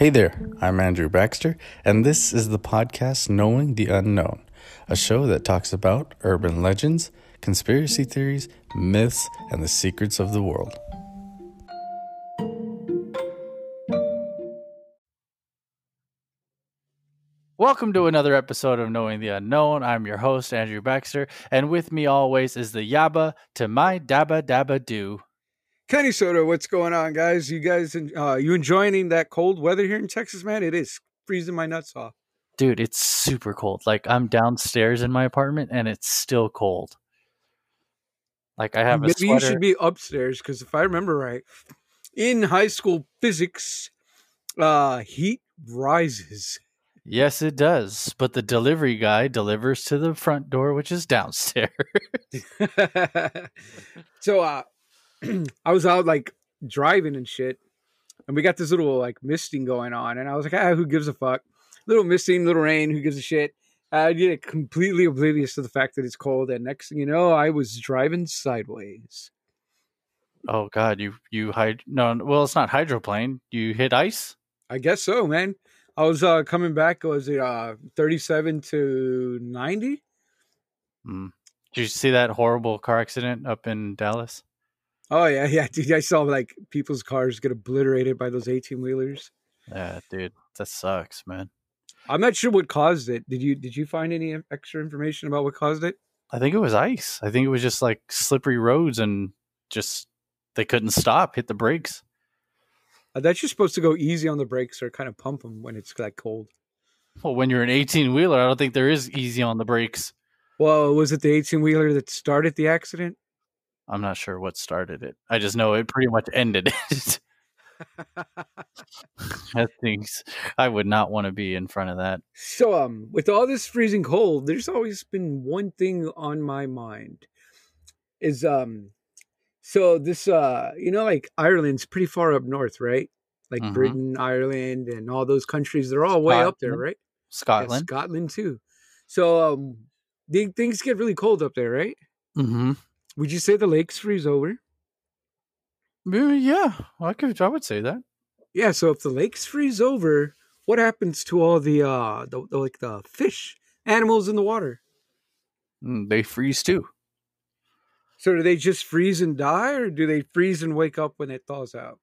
Hey there, I'm Andrew Baxter, and this is the podcast Knowing the Unknown, a show that talks about urban legends, conspiracy theories, myths, and the secrets of the world. Welcome to another episode of Knowing the Unknown. I'm your host, Andrew Baxter, and with me always is the Yaba to my Dabba Dabba Do. Kenny Soto, what's going on, guys? You guys, uh, you enjoying that cold weather here in Texas, man? It is freezing my nuts off. Dude, it's super cold. Like I'm downstairs in my apartment and it's still cold. Like I have Maybe a sweater. you should be upstairs because if I remember right, in high school physics, uh, heat rises. Yes, it does. But the delivery guy delivers to the front door, which is downstairs. so, uh, I was out like driving and shit, and we got this little like misting going on, and I was like, ah, who gives a fuck? Little misting, little rain, who gives a shit? I get completely oblivious to the fact that it's cold, and next thing you know, I was driving sideways. oh God, you you hide no well it's not hydroplane. You hit ice? I guess so, man. I was uh coming back. Was it uh thirty-seven to ninety? Mm. Did you see that horrible car accident up in Dallas? Oh yeah, yeah, dude. I saw like people's cars get obliterated by those eighteen wheelers. Yeah, dude. That sucks, man. I'm not sure what caused it. Did you did you find any extra information about what caused it? I think it was ice. I think it was just like slippery roads and just they couldn't stop, hit the brakes. Uh, that's just supposed to go easy on the brakes or kind of pump them when it's that cold. Well, when you're an 18 wheeler, I don't think there is easy on the brakes. Well, was it the eighteen wheeler that started the accident? I'm not sure what started it. I just know it pretty much ended it. I think I would not want to be in front of that. So, um, with all this freezing cold, there's always been one thing on my mind. Is um, so this uh, you know, like Ireland's pretty far up north, right? Like Mhm. Britain, Ireland, and all those countries, they're all way up there, Scotland. right? Yeah, Scotland. Scotland too. So, um, they, things get really cold up there, right? mm-hmm. Would you say the lakes freeze over? Yeah, I could. I would say that. Yeah. So if the lakes freeze over, what happens to all the uh, the, the like the fish, animals in the water? Mm, They freeze too. So do they just freeze and die, or do they freeze and wake up when it thaws out?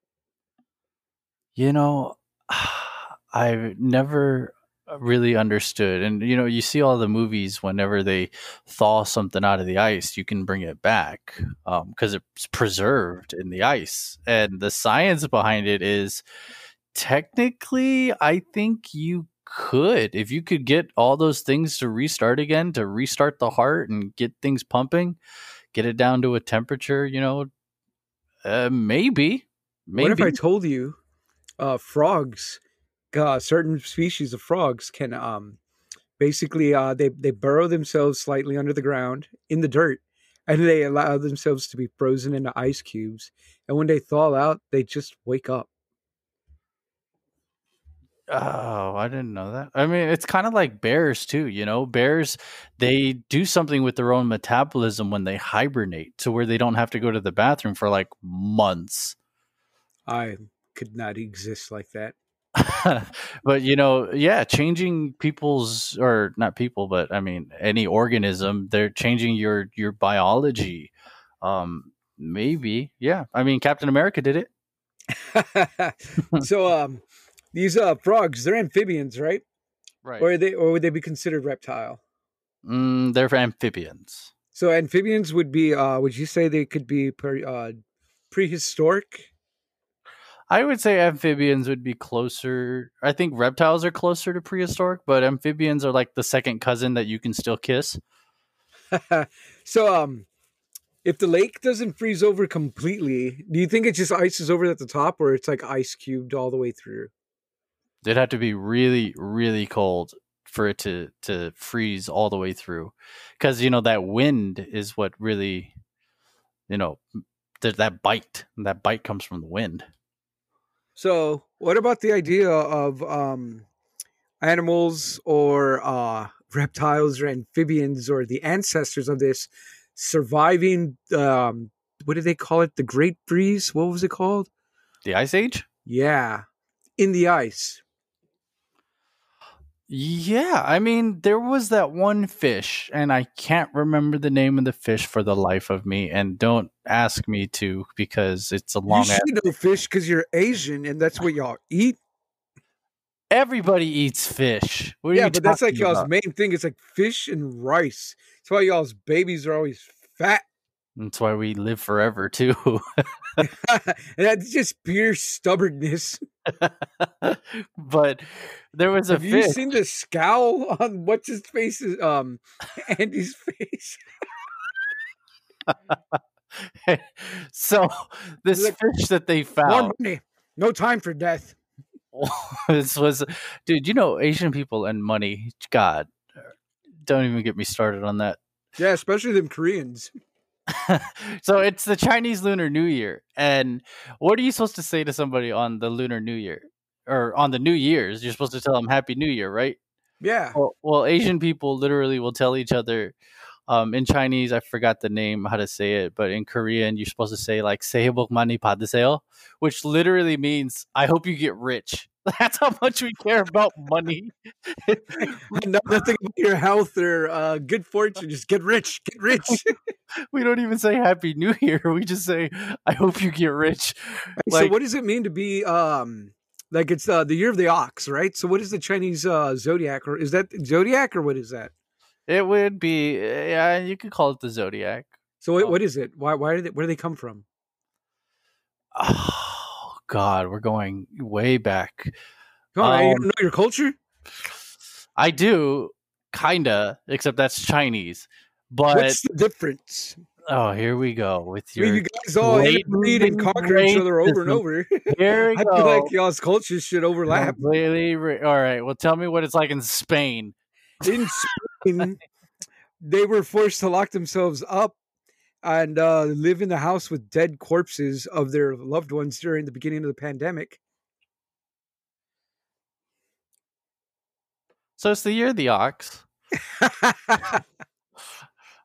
You know, I've never really understood. And, you know, you see all the movies whenever they thaw something out of the ice, you can bring it back because it's preserved in the ice. And the science behind it is technically, I think you could. If you could get all those things to restart again, to restart the heart and get things pumping, get it down to a temperature, you know, uh, maybe. Maybe. What if I told you, uh, frogs, uh, certain species of frogs can um, basically uh, they they burrow themselves slightly under the ground in the dirt, and they allow themselves to be frozen into ice cubes, and when they thaw out, they just wake up. Oh, I didn't know that. I mean, it's kind of like bears too, you know. Bears they do something with their own metabolism when they hibernate to where they don't have to go to the bathroom for like months. I could not exist like that. but you know, yeah, changing people's or not people, but I mean any organism, they're changing your your biology. Um maybe. Yeah. I mean Captain America did it. so um, these uh frogs, they're amphibians, right? Right. Or are they or would they be considered reptile? mm, they're amphibians. So amphibians would be uh would you say they could be pre, uh prehistoric? I would say amphibians would be closer. I think reptiles are closer to prehistoric, but amphibians are like the second cousin that you can still kiss. so um if the lake doesn't freeze over completely, do you think it just ices over at the top or it's like ice cubed all the way through? It'd have to be really, really cold for it to to freeze all the way through, because you know that wind is what really, you know, there's that bite. That bite comes from the wind. So, what about the idea of um, animals or uh, reptiles or amphibians or the ancestors of this surviving? Um, what do they call it? The Great Freeze? What was it called? The Ice Age. Yeah, in the ice. Yeah, I mean, there was that one fish, and I can't remember the name of the fish for the life of me. And don't ask me to because it's a long. You should know fish because you're Asian, and that's what y'all eat. Everybody eats fish. What yeah, but that's like y'all's about? main thing. It's like fish and rice. That's why y'all's babies are always fat. That's why we live forever too. that's just pure stubbornness. but there was a Have fish. you seen the scowl on what's his face? Um, Andy's face. so this like, fish that they found. No time for death. this was, dude. You know, Asian people and money. God, don't even get me started on that. Yeah, especially them Koreans. so it's the Chinese Lunar New Year, and what are you supposed to say to somebody on the Lunar New Year or on the New Year's? You're supposed to tell them Happy New Year, right? Yeah. Well, well Asian people literally will tell each other. Um, in Chinese, I forgot the name, how to say it, but in Korean, you're supposed to say like "Sehebok mani padeseo," which literally means "I hope you get rich." That's how much we care about money. Nothing about your health or uh, good fortune. Just get rich, get rich. we don't even say Happy New Year. We just say, "I hope you get rich." Like, so, what does it mean to be um like it's uh, the year of the ox, right? So, what is the Chinese uh, zodiac, or is that zodiac, or what is that? It would be, yeah, you could call it the zodiac. So, what, um, what is it? Why, why did it? Where do they come from? Oh God, we're going way back. On, um, you know your culture? I do, kinda, except that's Chinese. But what's the difference? Oh, here we go with your. I mean, you guys all read and conquer each other over and over. Here we I go. feel like y'all's cultures should overlap. Completely. Re- all right. Well, tell me what it's like in Spain. In Spain, they were forced to lock themselves up and uh, live in the house with dead corpses of their loved ones during the beginning of the pandemic. So it's the year of the ox.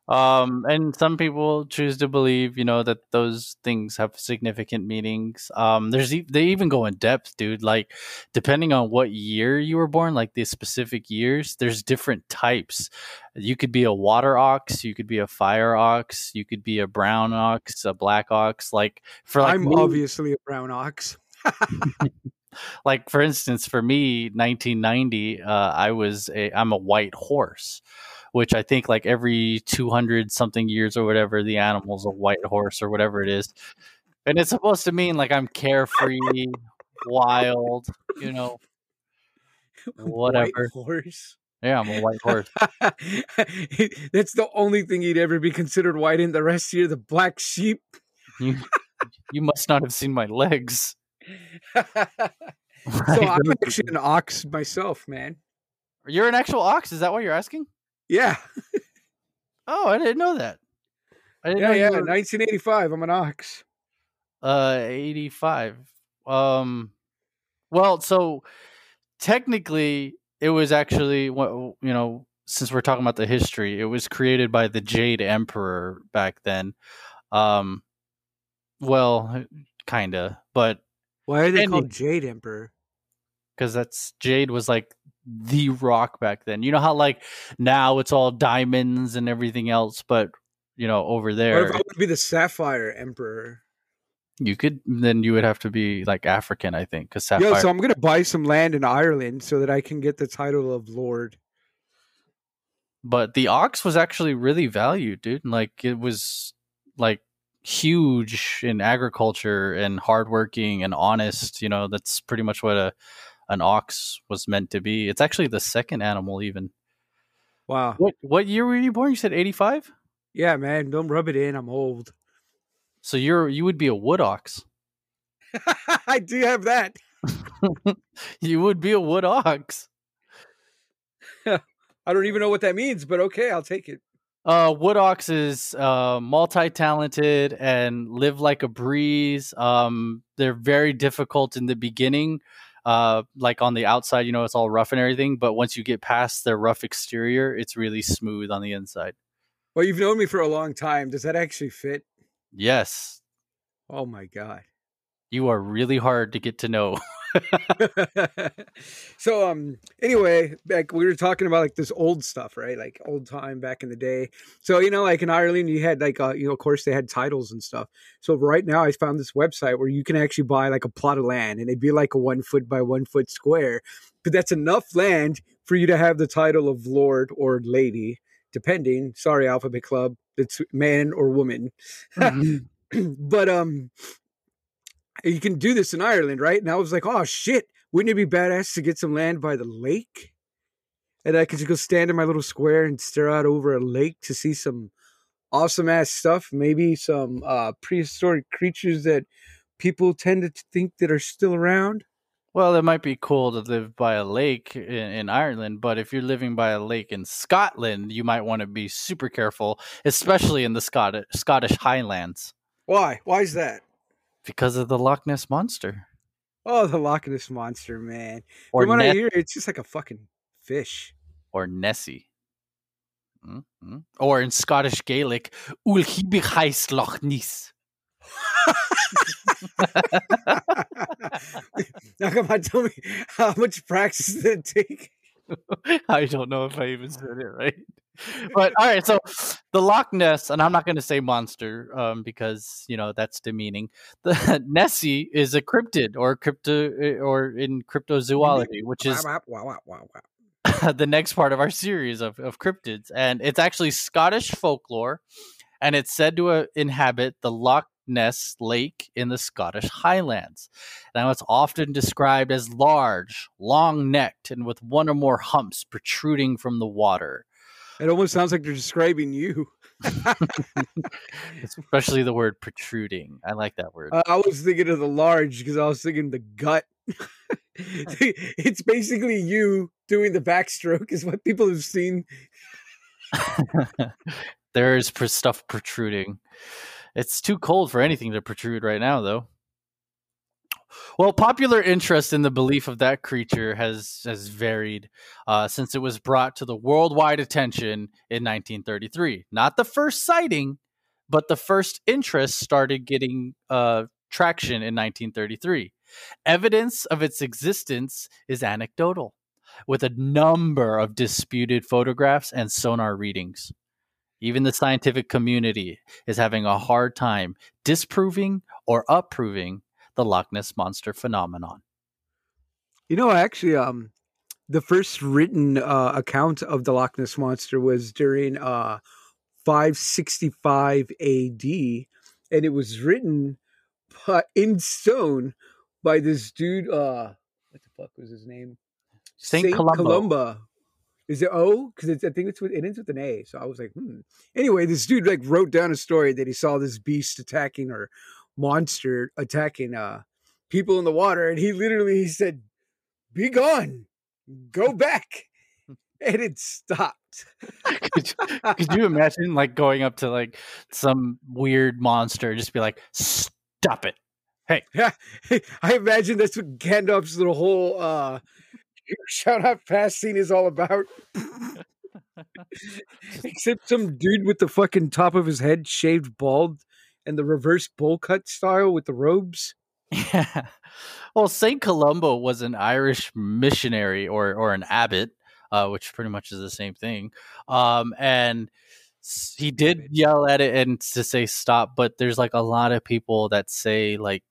um and some people choose to believe you know that those things have significant meanings. Um there's e- they even go in depth dude. Like depending on what year you were born like the specific years there's different types. You could be a water ox you could be a fire ox you could be a brown ox a black ox. Like for like i'm me, obviously a brown ox. Like for instance for me 1990 uh i was a i'm a white horse which I think like every 200 something years or whatever, the animal's a white horse or whatever it is. And it's supposed to mean like I'm carefree, wild, you know, whatever. White horse. Yeah, I'm a white horse. That's the only thing you'd ever be considered white in. The rest you're the black sheep. you, you must not have seen my legs. so I'm actually an ox myself, man. You're an actual ox? Is that what you're asking? Yeah. oh, I didn't know that. I didn't yeah, know yeah. Were... 1985. I'm an ox. Uh, 85. Um, well, so technically, it was actually what you know since we're talking about the history, it was created by the Jade Emperor back then. Um, well, kinda, but why are they called Jade Emperor? Because that's Jade was like the rock back then. You know how like now it's all diamonds and everything else, but you know over there, if I would be the Sapphire Emperor. You could then you would have to be like African, I think, because Sapphire. Yeah, so I'm gonna buy some land in Ireland so that I can get the title of Lord. But the ox was actually really valued, dude. Like it was like huge in agriculture and hardworking and honest. You know, that's pretty much what a an ox was meant to be. It's actually the second animal even. Wow. What what year were you born? You said 85? Yeah, man, don't rub it in. I'm old. So you're you would be a wood ox. I do have that. you would be a wood ox. I don't even know what that means, but okay, I'll take it. Uh, wood ox is uh, multi-talented and live like a breeze. Um, they're very difficult in the beginning uh, like on the outside, you know, it's all rough and everything. But once you get past the rough exterior, it's really smooth on the inside. Well, you've known me for a long time. Does that actually fit? Yes. Oh my god. You are really hard to get to know. so um anyway like we were talking about like this old stuff right? Like old time back in the day. So you know like in ireland you had like uh you know of course they had titles and stuff. So right now i found this website where you can actually buy like a plot of land and it'd be like a one foot by one foot square. But that's enough land for you to have the title of lord or lady depending. Sorry alphabet club. It's man or woman. Mhm. but um you can do this in Ireland, right? And I was like, oh shit, wouldn't it be badass to get some land by the lake? And I could just go stand in my little square and stare out over a lake to see some awesome ass stuff. Maybe some uh, prehistoric creatures that people tend to think that are still around. Well, it might be cool to live by a lake in, in Ireland, but if you're living by a lake in Scotland, you might want to be super careful, especially in the Scot- Scottish Highlands, Why? Why is that? Because of the Loch Ness monster Oh, the Loch Ness monster, man. or From what I hear, it's just like a fucking fish. or Nessie. Mhm. Or in Scottish Gaelic, Ulhibich Loch Ness. now come on, tell me how much practice did it take? I don't know if I even said it right. But all right, so the Loch Ness, and I'm not going to say monster um, because you know that's demeaning. The Nessie is a cryptid or crypto or in cryptozoology, which is Wow, wow, wow, wow, wow. the next part of our series of, of cryptids. And it's actually Scottish folklore, and it's said to uh, inhabit the Loch Ness Lake in the Scottish Highlands. Now, it's often described as large, long necked, and with one or more humps protruding from the water. It almost sounds like they're describing you. Especially the word protruding. I like that word. Uh, I was thinking of the large because I was thinking the gut. it's basically you doing the backstroke, is what people have seen. there is stuff protruding. It's too cold for anything to protrude right now, though. Well, popular interest in the belief of that creature has has varied uh, since it was brought to the worldwide attention in 1933. Not the first sighting, but the first interest started getting uh, traction in 1933. Evidence of its existence is anecdotal, with a number of disputed photographs and sonar readings. Even the scientific community is having a hard time disproving or approving the Loch Ness monster phenomenon. You know, actually, um, the first written uh, account of the Loch Ness monster was during uh, 565 AD, and it was written in stone by this dude. Uh, what the fuck was his name? Saint Columba. Columba. Is it O? Because I think it's with it ends with an A. So I was like, hmm. Anyway, this dude like wrote down a story that he saw this beast attacking or monster attacking uh people in the water, and he literally he said, "Be gone, go back," and it stopped. could, you, could you imagine like going up to like some weird monster and just be like, "Stop it!" Hey. Yeah. I imagine that's what Gandalf's little whole uh shout out pass scene is all about. Except some dude with the fucking top of his head shaved bald and the reverse bowl cut style with the robes. Yeah. Well, Saint Columba was an Irish missionary or or an abbot, uh, which pretty much is the same thing. Um, and he did yell at it and to say stop, but there's like a lot of people that say like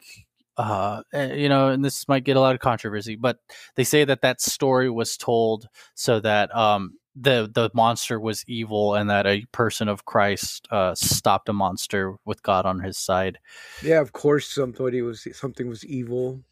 uh eh, you know and this might get a lot of controversy but they say that that story was told so that um the the monster was evil and that a person of Christ uh stopped a monster with God on his side Yeah, of course somebody was something was evil.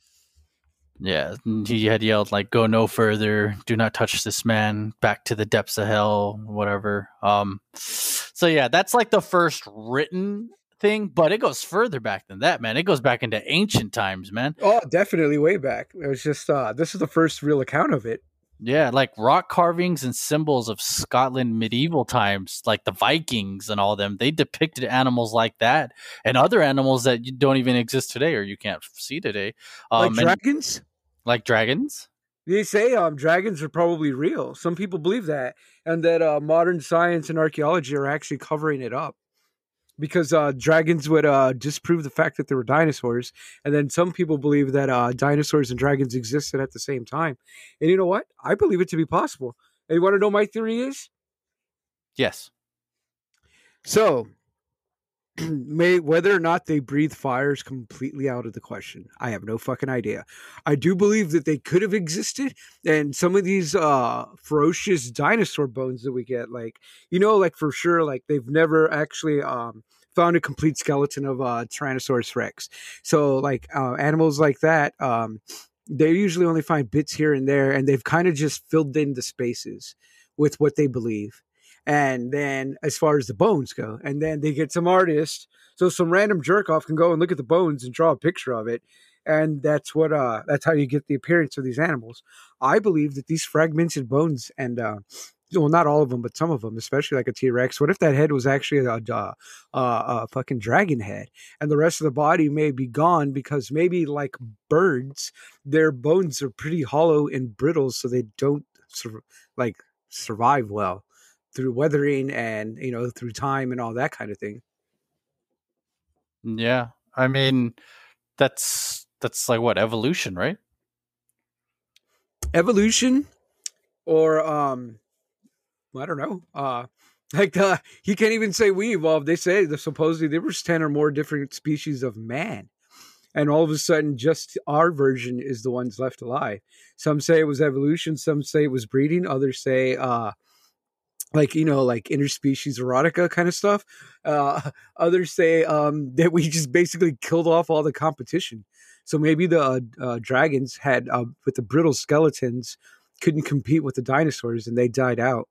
Yeah, he had yelled like "Go no further! Do not touch this man! Back to the depths of hell!" Whatever. Um, so yeah, that's like the first written thing, but it goes further back than that, man. It goes back into ancient times, man. Oh, definitely way back. It was just uh this is the first real account of it. Yeah, like rock carvings and symbols of Scotland medieval times, like the Vikings and all them. They depicted animals like that and other animals that you don't even exist today or you can't see today. Um, like and- dragons? like dragons. They say um dragons are probably real. Some people believe that and that uh modern science and archaeology are actually covering it up. Because uh, dragons would uh, disprove the fact that there were dinosaurs, and then some people believe that uh, dinosaurs and dragons existed at the same time. And you know what? I believe it to be possible. And you want to know my theory is? Yes. So, may whether or not they breathe fire is completely out of the question. I have no fucking idea. I do believe that they could have existed, and some of these uh ferocious dinosaur bones that we get, like you know, like for sure, like they've never actually um found a complete skeleton of uh Tyrannosaurus Rex. So like uh, animals like that, um, they usually only find bits here and there, and they've kind of just filled in the spaces with what they believe and then as far as the bones go and then they get some artist so some random jerk off can go and look at the bones and draw a picture of it and that's what uh that's how you get the appearance of these animals i believe that these fragmented bones and uh well, not all of them, but some of them, especially like a T Rex. What if that head was actually a, a, a, fucking dragon head, and the rest of the body may be gone because maybe like birds, their bones are pretty hollow and brittle, so they don't sur- like survive well through weathering and you know through time and all that kind of thing. Yeah, I mean that's that's like what evolution, right? Evolution, or um, I don't know. Uh, like uh, he can't even say we evolved. They say that supposedly there was ten or more different species of man, and all of a sudden, just our version is the ones left alive. Some say it was evolution. Some say it was breeding. Others say uh, like you know like interspecies erotica kind of stuff uh others say um that we just basically killed off all the competition so maybe the uh, uh, dragons had uh, with the brittle skeletons couldn't compete with the dinosaurs and they died out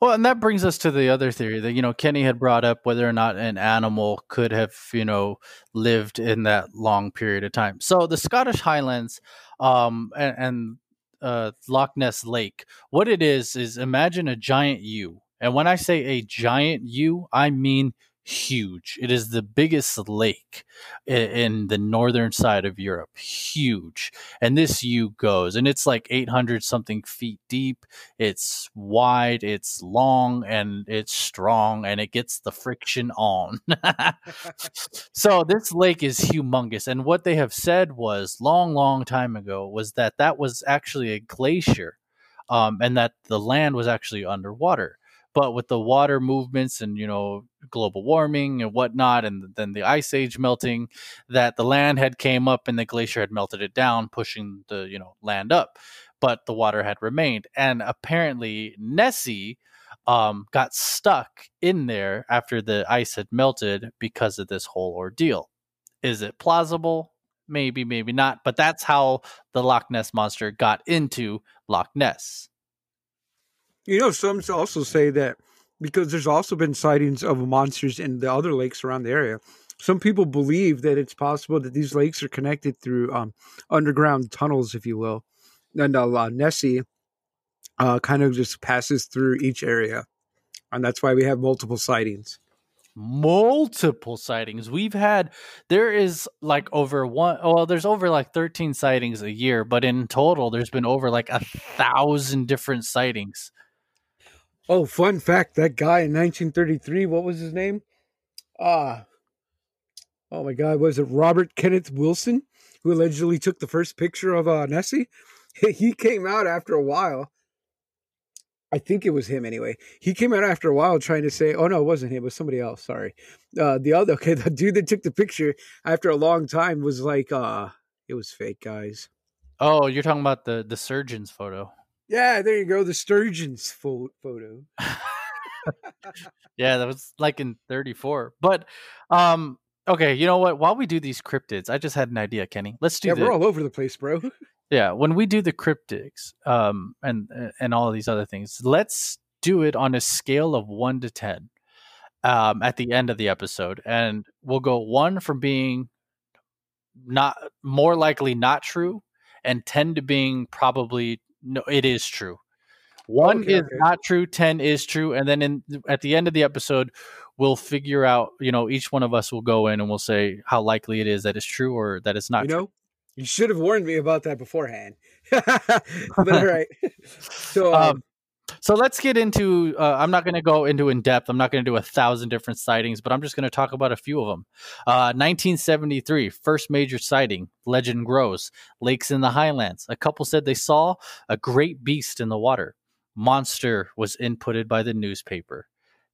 well, and that brings us to the other theory that you know Kenny had brought up whether or not an animal could have you know lived in that long period of time. So the Scottish Highlands, um, and, and uh, Loch Ness Lake. What it is is imagine a giant U, and when I say a giant U, I mean huge. It is the biggest lake in, the northern side of Europe. Huge. And this U goes, and it's like 800 something feet deep. It's wide, it's long, and it's strong, and it gets the friction on. so this lake is humongous. And what they have said was long, long time ago was that that was actually a glacier. Um, and that the land was actually underwater but with the water movements and you know global warming and whatnot and then the ice age melting that the land had came up and the glacier had melted it down pushing the you know land up but the water had remained. And apparently nessie um, got stuck in there after the ice had melted because of this whole ordeal. Is it plausible? Maybe maybe not but that's how the loch ness monster got into loch ness you know, some also say that because there's also been sightings of monsters in the other lakes around the area. Some people believe that it's possible that these lakes are connected through um, underground tunnels, if you will. And uh, Nessie uh, kind of just passes through each area. And that's why we have multiple sightings. Multiple sightings. We've had, there is like over one, well, there's over like 13 sightings a year, but in total, there's been over like a thousand different sightings. Oh, fun fact: that guy in 1933, what was his name? Ah, uh, oh my God, was it Robert Kenneth Wilson, who allegedly took the first picture of uh, Nessie? He came out after a while. I think it was him anyway. He came out after a while trying to say, "Oh no, it wasn't him. It was somebody else." Sorry. Uh, the other, okay, the dude that took the picture after a long time was like, "Uh, it was fake, guys." Oh, you're talking about the the surgeon's photo. Yeah, there you go. The sturgeon's photo. yeah, that was like in 34. But um okay, you know what? While we do these cryptids, I just had an idea, Kenny. Let's do Yeah, the, we're all over the place, bro. yeah, when we do the cryptids um and and all of these other things, let's do it on a scale of 1 to 10 um at the end of the episode and we'll go 1 from being not more likely not true and 10 to being probably no, it is true. One okay, is okay. not true, 10 is true. And then in at the end of the episode, we'll figure out, you know, each one of us will go in and we'll say how likely it is that it's true or that it's not you true. know, you should have warned me about that beforehand. but all right. so um, um, So let's get into. Uh, I'm not going to go into in depth. I'm not going to do a thousand different sightings, but I'm just going to talk about a few of them. Uh, 1973, first major sighting. Legend grows. Lakes in the Highlands. A couple said they saw a great beast in the water. Monster was inputted by the newspaper.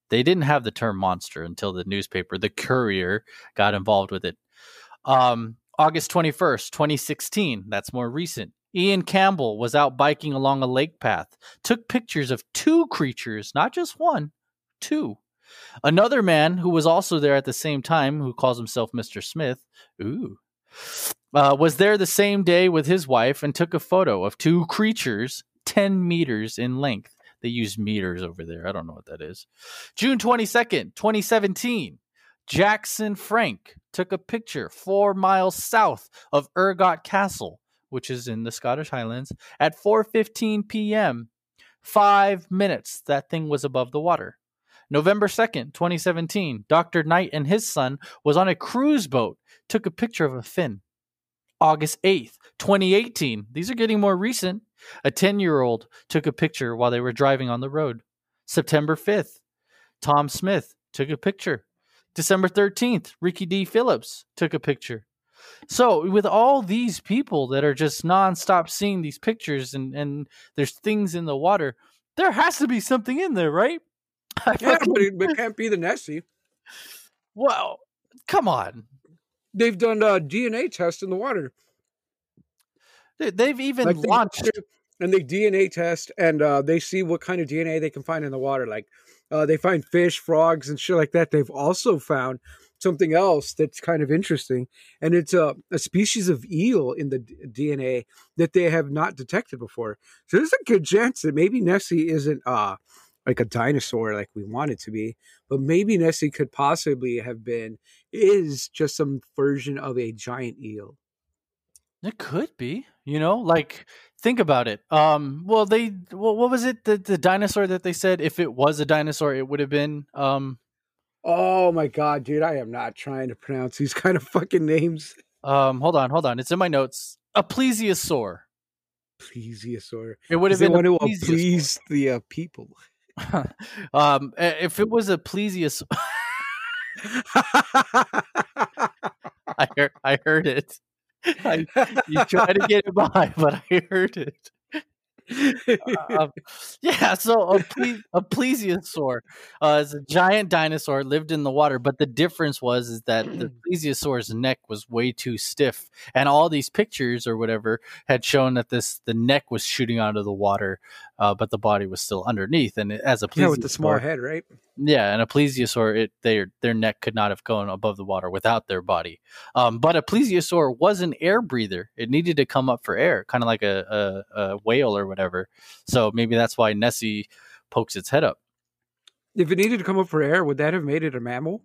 They didn't have the term monster until the newspaper, the Courier, got involved with it. Um, August 21st, 2016. That's more recent. Ian Campbell was out biking along a lake path, took pictures of two creatures, not just one, two. Another man who was also there at the same time, who calls himself Mr. Smith, ooh, uh, was there the same day with his wife and took a photo of two creatures 10 meters in length. They use meters over there. I don't know what that is. June 22nd, 2017. Jackson Frank took a picture four miles south of Urquhart Castle which is in the Scottish Highlands, at 4:15 p.m. 5 minutes that thing was above the water. November 2nd, 2017, Dr. Knight and his son was on a cruise boat, took a picture of a fin. August 8th, 2018, these are getting more recent. A 10-year-old took a picture while they were driving on the road. September 5th, Tom Smith took a picture. December 13th, Ricky D. Phillips took a picture. So with all these people that are just nonstop seeing these pictures and and there's things in the water, there has to be something in there, right? yeah, but it, it, can't be the Nessie. Well, come on. They've done a DNA test in the water. They've even like launched they, and they DNA test and uh, they see what kind of DNA they can find in the water. Like uh, they find fish, frogs, and shit like that. They've also found something else that's kind of interesting, and it's a, a species of eel in the DNA that they have not detected before. So there's a good chance that maybe Nessie isn't uh, like a dinosaur like we want it to be, but maybe Nessie could possibly have been is just some version of a giant eel. It could be, you know, like think about it. Um, well, they, well, what was it? The the dinosaur that they said if it was a dinosaur, it would have been um Oh my god, dude! I am not trying to pronounce these kind of fucking names. Um, hold on, hold on. It's in my notes. A plesiosaur. Plesiosaur. It would have been one who please the uh, people. um, if it was a plesiosaur, I heard, I heard it. I, you try to get it by, but I heard it. Um, yeah, so a, ple- a plesiosaur uh, is a giant dinosaur lived in the water, but the difference was is that the plesiosaur's neck was way too stiff, and all these pictures or whatever had shown that this the neck was shooting out of the water, uh, but the body was still underneath. And as a plesiosaur, yeah, with the small head, right? Yeah, and a plesiosaur, it their their neck could not have gone above the water without their body. Um, but a plesiosaur was an air breather; it needed to come up for air, kind of like a, a, a whale or whatever. So maybe that's why Nessie pokes its head up. If it needed to come up for air, would that have made it a mammal?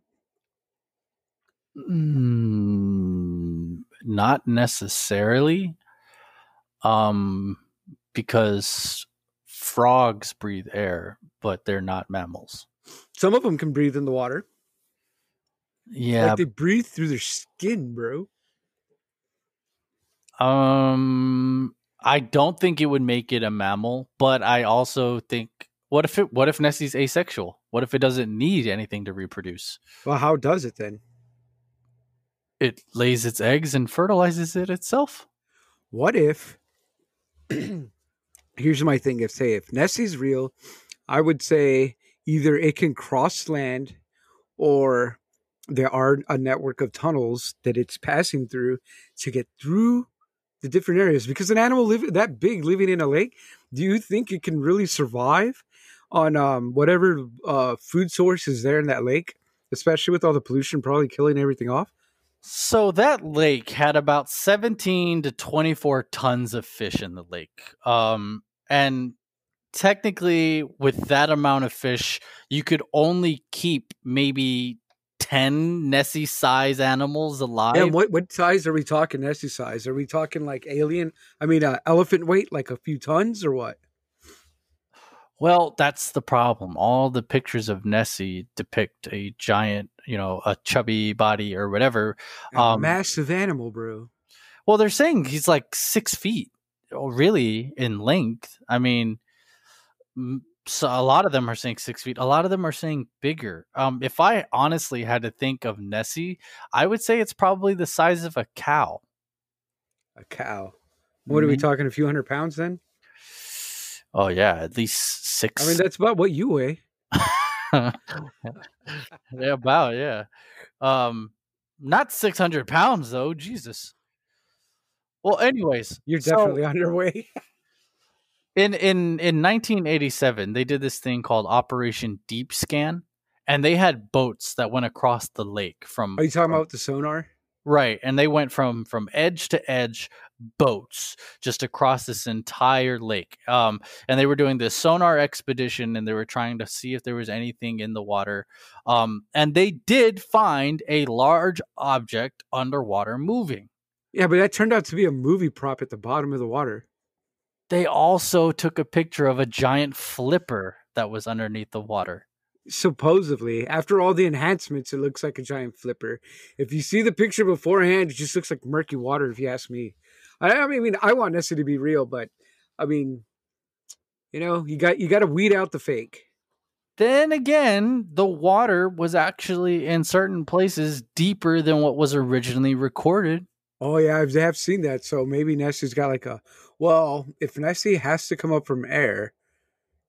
Mm, not necessarily. Um, because frogs breathe air, but they're not mammals. Some of them can breathe in the water. Yeah, like they breathe through their skin, bro. Um, I don't think it would make it a mammal, but I also think what if it what if Nessie's asexual? What if it doesn't need anything to reproduce? Well, how does it then? It lays its eggs and fertilizes it itself. What if here's my thing. If say if Nessie's real, I would say either it can cross land or there are a network of tunnels that it's passing through to get through the different areas. Because an animal live that big living in a lake do you think it can really survive on um, whatever uh, food source is there in that lake especially with all the pollution probably killing everything off? So that lake had about 17 to 24 tons of fish in the lake. Um, and technically with that amount of fish you could only keep maybe 10 nessie size animals alive. and what, what size are we talking nessie size? Are we talking like alien i mean uh, elephant weight like a few tons or what? Well that's the problem. All the pictures of nessie depict a giant you know a chubby body or whatever. A um, massive animal bro. Well they're saying he's like six feet really in length i mean so a lot of them are saying six feet. A lot of them are saying bigger. Um, if I honestly had to think of Nessie, I would say it's probably the size of a cow. A cow. What are we Mhm. talking? A few hundred pounds then? Oh yeah, at least six. I mean, that's about what you weigh. yeah, about yeah. Um, not six hundred pounds though. Jesus. Well, anyways, You're so- definitely on your way. in in in 1987 they did this thing called operation deep scan and they had boats that went across the lake from Are you talking from- about the sonar? right and they went from from edge to edge boats just across this entire lake um and they were doing this sonar expedition and they were trying to see if there was anything in the water um and they did find a large object underwater moving Yeah, but that turned out to be a movie prop at the bottom of the water. they also took a picture of a giant flipper that was underneath the water Supposedly, after all the enhancements, it looks like a giant flipper. If you see the picture beforehand, it just looks like murky water. If you ask me, I, I mean, I want Nessie to be real, but I mean, you know, you got you got to weed out the fake. then again, the water was actually in certain places deeper than what was originally recorded. Oh yeah, I've, I've seen that. So maybe Nessie's got like a well. If Nessie has to come up from air,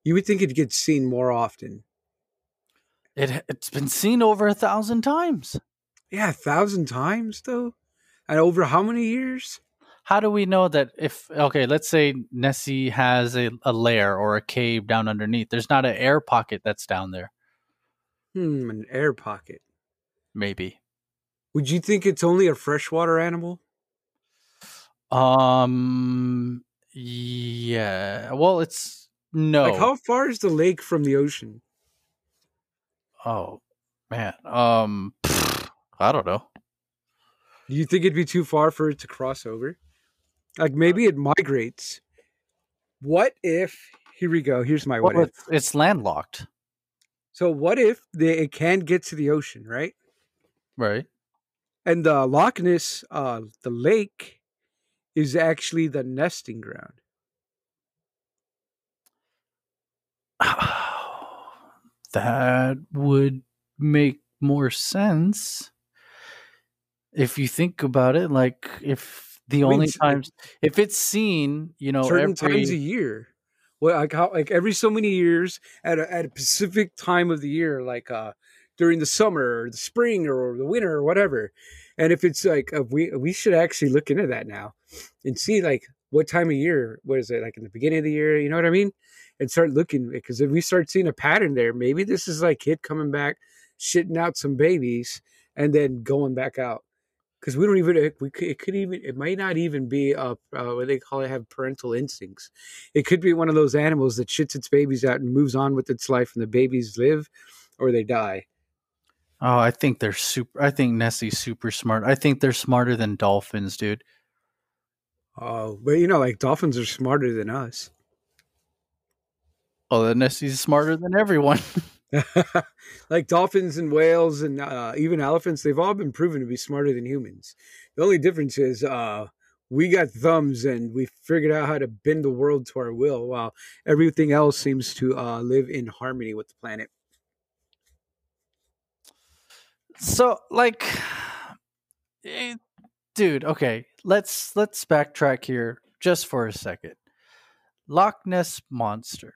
you would think it gets seen more often. It it's been seen over a thousand times. Yeah, a thousand times though, and over how many years? How do we know that if okay, let's say Nessie has a, a lair or a cave down underneath, there's not an air pocket that's down there, Hmm, an air pocket. maybe. Would you think it's only a freshwater animal? Um yeah. Well it's no. Like how far is the lake from the ocean? oh man. Um I don't know. Do you think it'd be too far for it to cross over? Like maybe it migrates. What if? Here we go. Here's my what Well, if. it's, it's landlocked, So what if they, it can get to the ocean, right? right? And the Loch Ness, uh, the lake, is actually the nesting ground. that would make more sense if you think about it. Like if the I only times if it's seen, you know, certain every times a year. Well, like how like every so many years at a, at a specific time of the year, like uh during the summer or the spring or the winter or whatever. And if it's like uh, we we should actually look into that now and see like what time of year. What is it like in the beginning of the year? You know what I mean? And start looking because if we start seeing a pattern there, maybe this is like kid coming back, shitting out some babies, and then going back out because we don't even it, we could, it could even it might not even be uh, uh what they call it have parental instincts it could be one of those animals that shits its babies out and moves on with its life and the babies live or they die Oh, I think they're super I think Nessie's super smart. I think they're smarter than dolphins, dude. oh but you know like dolphins are smarter than us Oh, then Nessie's smarter than everyone. like dolphins and whales and uh, even elephants they've all been proven to be smarter than humans the only difference is uh we got thumbs and we figured out how to bend the world to our will while everything else seems to uh live in harmony with the planet so like eh, dude okay let's let's backtrack here just for a second. Loch ness monster.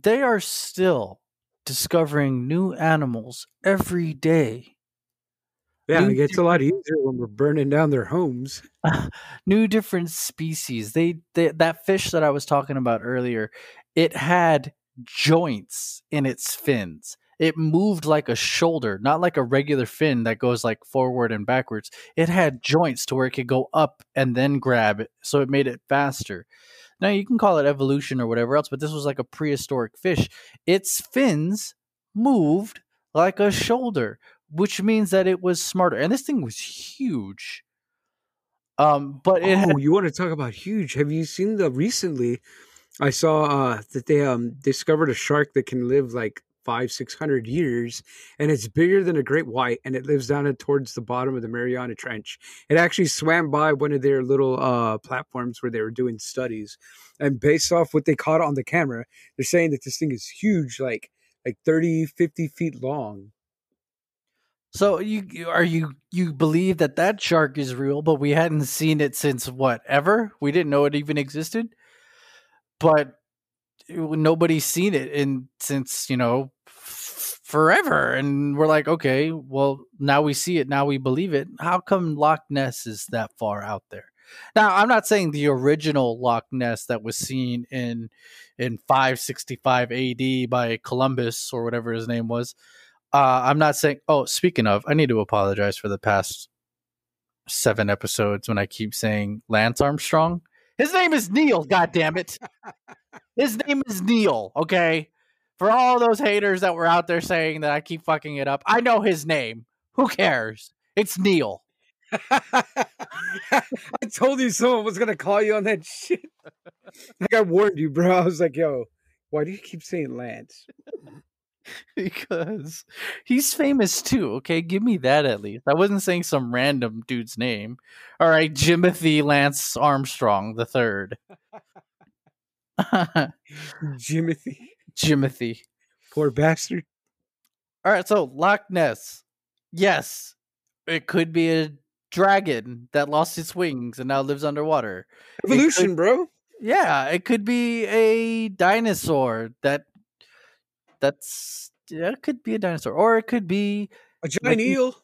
They are still discovering new animals every day. Yeah, New it gets a lot easier when we're burning down their homes. new different species. They, they that fish that i was talking about earlier it had joints in its fins it moved like a shoulder not like a regular fin that goes like forward and backwards it had joints to where it could go up and then grab it so it made it faster now you can call it evolution or whatever else but this was like a prehistoric fish its fins moved like a shoulder which means that it was smarter and this thing was huge um, but it oh, had, you want to talk about huge? Have you seen the recently? I saw uh, that they um discovered a shark that can live like five, six hundred years, and it's bigger than a great white, and it lives down towards the bottom of the Mariana Trench. It actually swam by one of their little uh, platforms where they were doing studies, and based off what they caught on the camera, they're saying that this thing is huge, like like 30, 50 feet long. So you are you you believe that that shark is real, but we hadn't seen it since what ever? We didn't know it even existed, but nobody's seen it in since you know f- forever, and we're like, okay, well now we see it, now we believe it. How come Loch Ness is that far out there? Now I'm not saying the original Loch Ness that was seen in in 565 AD by Columbus or whatever his name was. Uh, I'm not saying. Oh, speaking of, I need to apologize for the past seven episodes when I keep saying Lance Armstrong. His name is Neil. God damn it! His name is Neil. Okay, for all those haters that were out there saying that I keep fucking it up, I know his name. Who cares? It's Neil. I told you someone was gonna call you on that shit. Like I warned you, bro. I was like, "Yo, why do you keep saying Lance?" because he's famous too. Okay, give me that at least. I wasn't saying some random dude's name. All right, Jimothy Lance Armstrong the third. Jimothy, Jimothy. poor bastard. All right, so Loch Ness. Yes, it could be a dragon that lost its wings and now lives underwater. Evolution, bro. Yeah, it could be a dinosaur that that's it could be a dinosaur or it could be A giant Like- eel.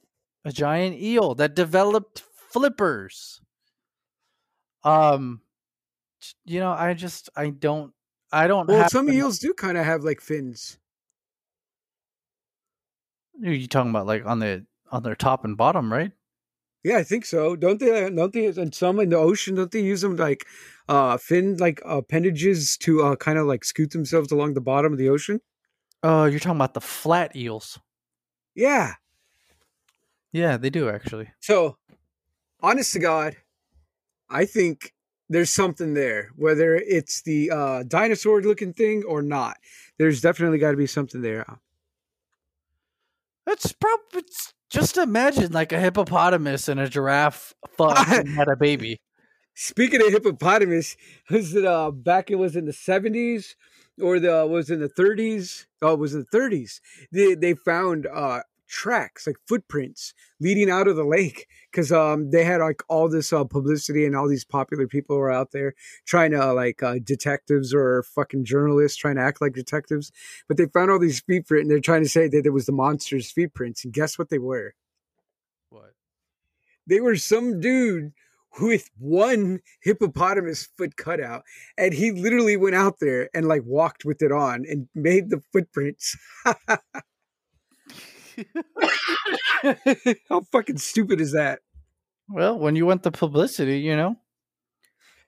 a giant eel that developed flippers. Um, you know, I just I don't I don't. Well, some eels do kind of have like fins. Are you talking about like on the on their top and bottom, right? Yeah, I think so. Don't they? Don't they? And some in the ocean, don't they use them like uh fin like appendages to uh kind of like scoot themselves along the bottom of the ocean? Oh, you're talking about the flat eels. Yeah. Yeah, they do actually. So, honest to God, I think there's something there, whether it's the uh, dinosaur looking thing or not. There's definitely got to be something there. It's probably it's just imagine like a hippopotamus and a giraffe fucked and had a baby. Speaking of hippopotamus, was it uh, back? It was in the 70s or the was in the 30s? Oh, it was in the 30s. They they found uh, tracks like footprints leading out of the lake because um they had like all this uh, publicity and all these popular people were out there trying to uh, like uh, detectives or fucking journalists trying to act like detectives but they found all these feet print and they're trying to say that it was the monster's feet prints and guess what they were What? they were some dude with one hippopotamus foot cutout and he literally went out there and like walked with it on and made the footprints. How fucking stupid is that? Well, when you want the publicity, you know.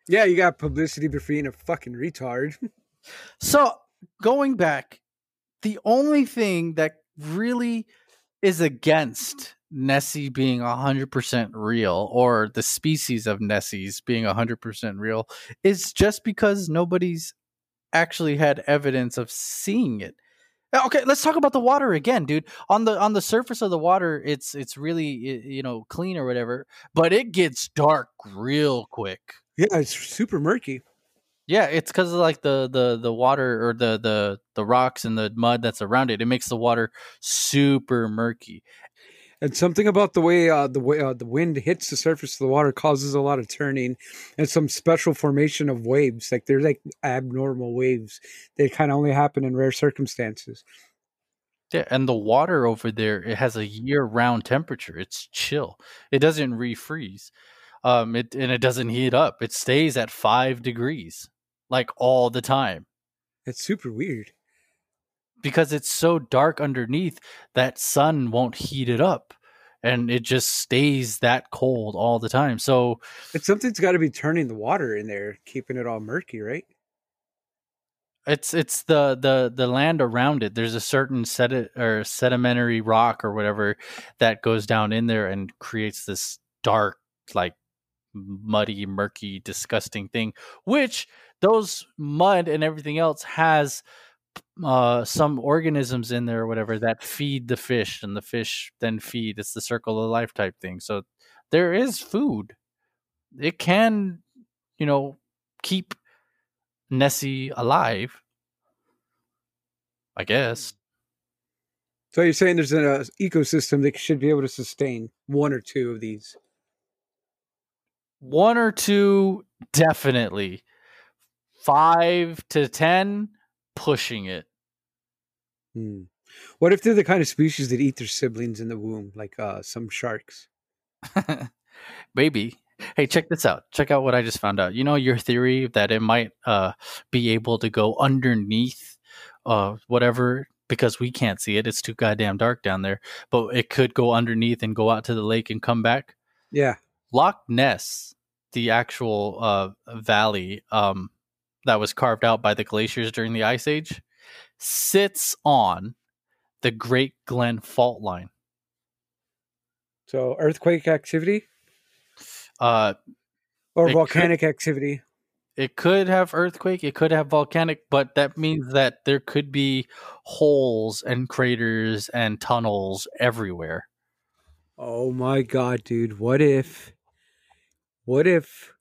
yeah you got publicity for being a fucking retard. So going back, the only thing that really is against Nessie being 100% real or the species of Nessies being 100% real is just because nobody's actually had evidence of seeing it. Uh, Okay, let's talk about the water again, dude. On the on the surface of the water, it's it's really you know clean or whatever, but it gets dark real quick. yeah it's super murky Yeah, it's because of like the the the water or the the the rocks and the mud that's around it. It makes the water super murky. And something about the way uh, the way uh, the wind hits the surface of the water causes a lot of turning and some special formation of waves like they're like abnormal waves they kind of only happen in rare circumstances Yeah, and the water over there it has a year round temperature. It's chill. It doesn't refreeze. Um, it and it doesn't heat up. It stays at five degrees like all the time it's super weird because it's so dark underneath that sun won't heat it up, and it just stays that cold all the time. So But something's got to be turning the water in there, keeping it all murky, right? It's it's the the the land around it. There's a certain sedi- or sedimentary rock or whatever that goes down in there and creates this dark, like muddy, murky, disgusting thing. Which those mud and everything else has uh, some organisms in there or whatever that feed the fish, and the fish then feed. It's the circle of life type thing. So there is food. It can, you know, keep Nessie alive. I guess. So you're saying there's an uh, ecosystem that should be able to sustain one or two of these. One or two, definitely. Five to ten, pushing it. Hmm. What if they're the kind of species that eat their siblings in the womb, like uh, some sharks? Maybe. Hey, check this out. Check out what I just found out. You know your theory that it might uh, be able to go underneath uh, whatever because we can't see it. It's too goddamn dark down there. But it could go underneath and go out to the lake and come back. Yeah. Loch Ness, the actual uh, valley um, that was carved out by the glaciers during the Ice Age, sits on the Great Glen Fault Line. So earthquake activity Uh, or volcanic activity. it could have earthquake, it could have volcanic, but that means that there could be holes and craters and tunnels everywhere. Oh my god, dude. What if what if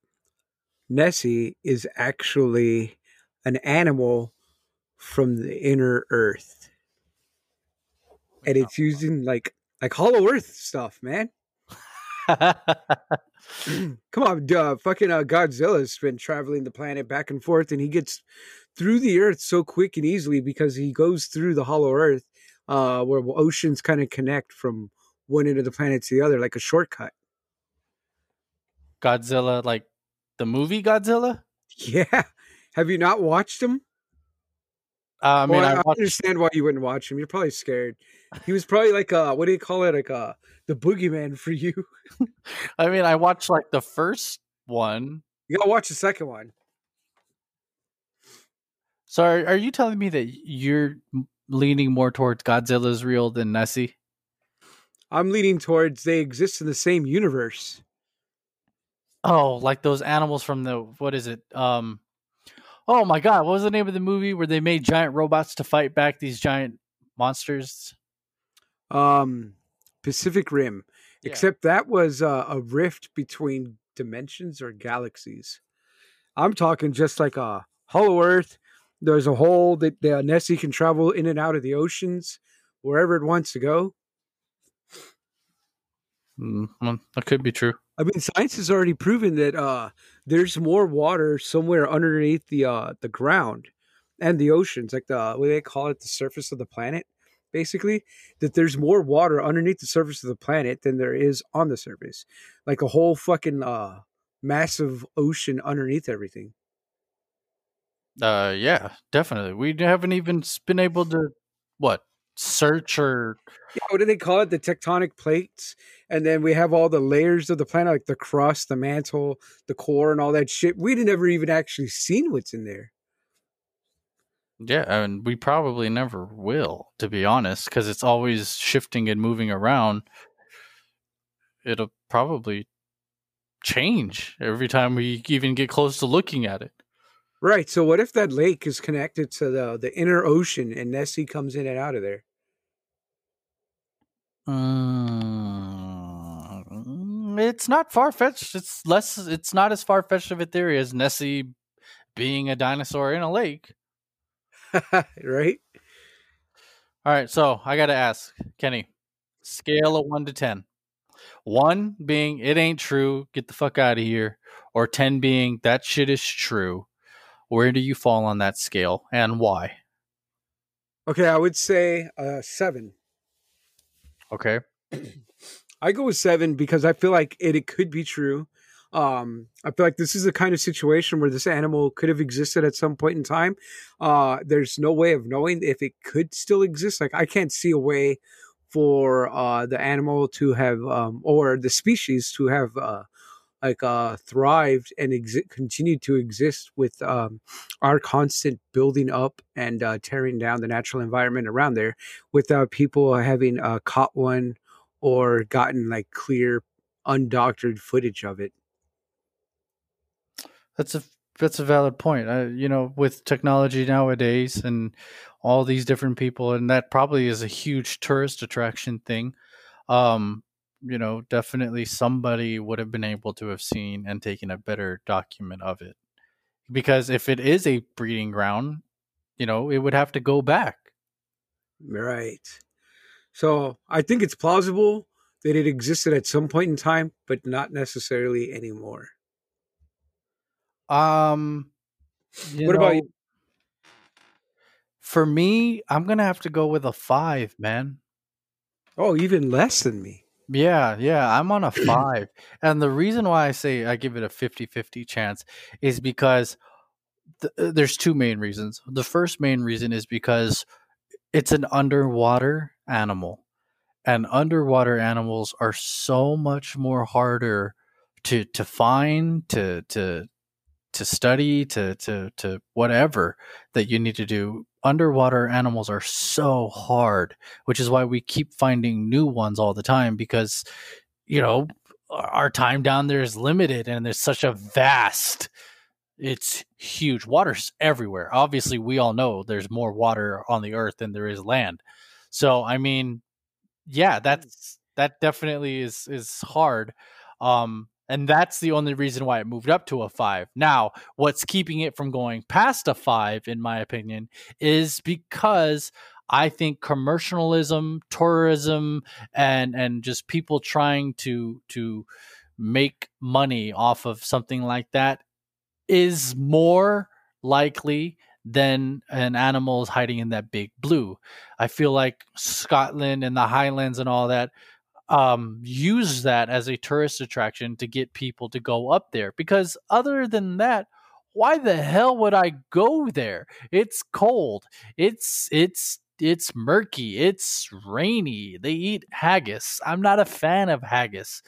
Nessie is actually an animal from the inner earth? And it's using like like hollow earth stuff, man. Come on, duh, fucking uh, Godzilla's been traveling the planet back and forth, and he gets through the Earth so quick and easily because he goes through the hollow Earth, uh, where oceans kind of connect from one end of the planet to the other, like a shortcut. Godzilla, like the movie Godzilla. Yeah, have you not watched him? Uh, I mean, well, I, I watched, understand why you wouldn't watch him. You're probably scared. He was probably like uh, what do you call it? Like uh, the boogeyman for you. I mean, I watched like the first one. You gotta watch the second one. So, are, are you telling me that you're leaning more towards Godzilla's real than Nessie? I'm leaning towards they exist in the same universe. Oh, like those animals from the what is it? Um, oh my god, what was the name of the movie where they made giant robots to fight back these giant monsters? Um, Pacific Rim. Yeah. Except that was uh, a rift between dimensions or galaxies. I'm talking just like a hollow Earth. There's a hole that the Nessie can travel in and out of the oceans wherever it wants to go. Mm, well, that could be true. I mean, science has already proven that uh, there's more water somewhere underneath the uh, the ground and the oceans, like the what do they call it, the surface of the planet. Basically, that there's more water underneath the surface of the planet than there is on the surface, like a whole fucking uh, massive ocean underneath everything. Uh, yeah, definitely. We haven't even been able to what search or Yeah, what do they call it? The tectonic plates, and then we have all the layers of the planet, like the crust, the mantle, the core, and all that shit. We'd never even actually seen what's in there. yeah, and we probably never will, to be honest, because it's always shifting and moving around. It'll probably change every time we even get close to looking at it. Right. So what if that lake is connected to the the inner ocean and Nessie comes in and out of there? Mm, it's not far fetched. It's less. It's not as far fetched of a theory as Nessie being a dinosaur in a lake. right? All right, so I got to ask Kenny, scale of one to ten. One being it ain't true, get the fuck out of here, or ten being that shit is true. Where do you fall on that scale, and why? Okay, I would say uh seven. Okay. I go with seven because I feel like it, it could be true. Um, I feel like this is the kind of situation where this animal could have existed at some point in time. Uh, there's no way of knowing if it could still exist. Like I can't see a way for uh, the animal to have um, or the species to have uh, like uh, thrived and exi- continued to exist with um, our constant building up and uh, tearing down the natural environment around there without people having uh, caught one or gotten like clear undoctored footage of it. That's a that's a valid point. Uh, you know, with technology nowadays and all these different people, and that probably is a huge tourist attraction thing. Um, you know, definitely somebody would have been able to have seen and taken a better document of it. Because if it is a breeding ground, you know, it would have to go back. Right. So I think it's plausible that it existed at some point in time, but not necessarily anymore. Um, what know, about you? For me, I'm gonna have to go with a five, man. Oh, even less than me. Yeah, yeah, I'm on a five. and the reason why I say I give it a 50 50 chance is because th- uh, there's two main reasons. The first main reason is because it's an underwater animal, and underwater animals are so much more harder to to find, to to to study, to to to whatever that you need to do. Underwater animals are so hard, which is why we keep finding new ones all the time because, you know, our time down there is limited and there's such a vast it's huge water's everywhere. Obviously we all know there's more water on the earth than there is land. So i mean yeah that's that definitely is is hard. Um and that's the only reason why it moved up to a five. Now, what's keeping it from going past a five, in my opinion, is because I think commercialism, tourism, and and just people trying to to make money off of something like that is more likely than an animal is hiding in that big blue. I feel like Scotland and the Highlands and all that um, use that as a tourist attraction to get people to go up there. Because other than that, why the hell would I go there? It's cold. It's it's it's murky. It's rainy. They eat haggis. I'm not a fan of haggis.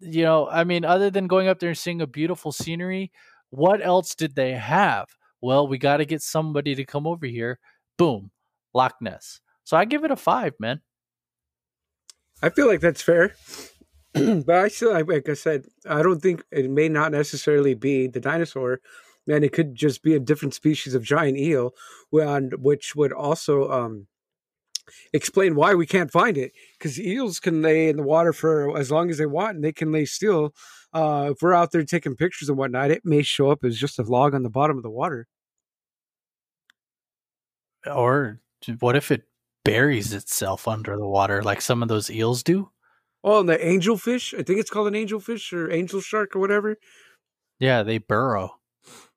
You know, I mean, other than going up there and seeing a beautiful scenery, what else did they have? Well, we got to get somebody to come over here. Boom, Loch Ness. So I give it a five, man. I feel like that's fair. but I still, like I said, I don't think it may not necessarily be the dinosaur, and it could just be a different species of giant eel, which would also um, explain why we can't find it. Because eels can lay in the water for as long as they want, and they can lay still. Uh, if we're out there taking pictures and whatnot, it may show up as just a log on the bottom of the water. Or what if it buries itself under the water like some of those eels do. Oh, and the angelfish. I think it's called an angelfish or angel shark or whatever. Yeah, they burrow.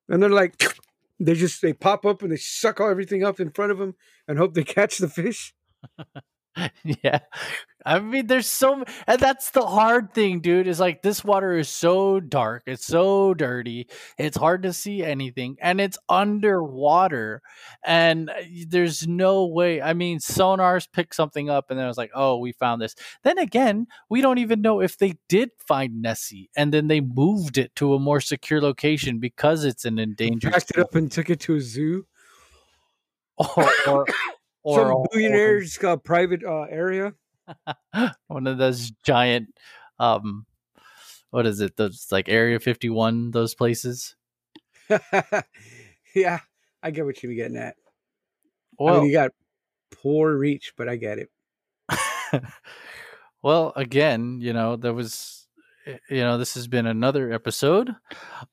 And they're like, they just they pop up and they suck all everything up in front of them and hope they catch the fish. yeah. I mean, there's so, and that's the hard thing, dude. Is like this water is so dark, it's so dirty, it's hard to see anything, and it's underwater, and uh, there's no way. I mean, sonars pick something up, and then I was like, oh, we found this. Then again, we don't even know if they did find Nessie, and then they moved it to a more secure location because it's an endangered. Packed it up and took it to a zoo. or, or or some billionaire's uh, private uh, area. One of those giant, um, what is it? Those like Area Fifty One, those places. yeah, I get what you're getting at. Well, I mean, you got poor reach, but I get it. well, again, you know, there was eh, you know this has been another episode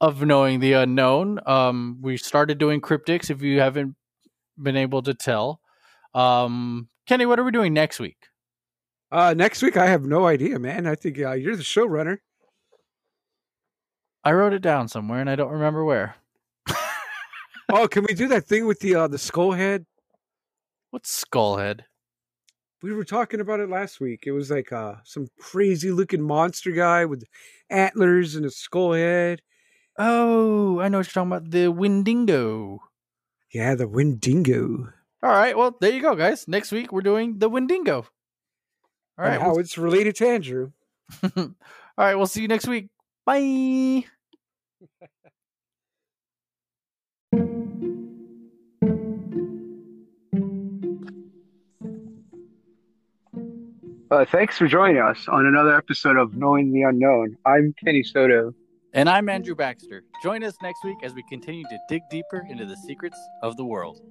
of knowing the unknown um we started doing cryptics if you haven't been able to tell um, Kenny, what are we doing next week? Uh, next week, I have no idea, man. I think uh, you're the showrunner. I wrote it down somewhere, and I don't remember where. oh, can we do that thing with the uh, the skull head? What's skull head? We were talking about it last week. It was like uh, some crazy looking monster guy with antlers and a skull head. Oh, I know what you're talking about. The Wendigo. Yeah, the Wendigo. All right. Well, there you go, guys. Next week we're doing the Wendigo. All right. How we'll... it's related to Andrew. All right. We'll see you next week. Bye. Uh, thanks for joining us on another episode of Knowing the Unknown. I'm Kenny Soto. And I'm Andrew Baxter. Join us next week as we continue to dig deeper into the secrets of the world.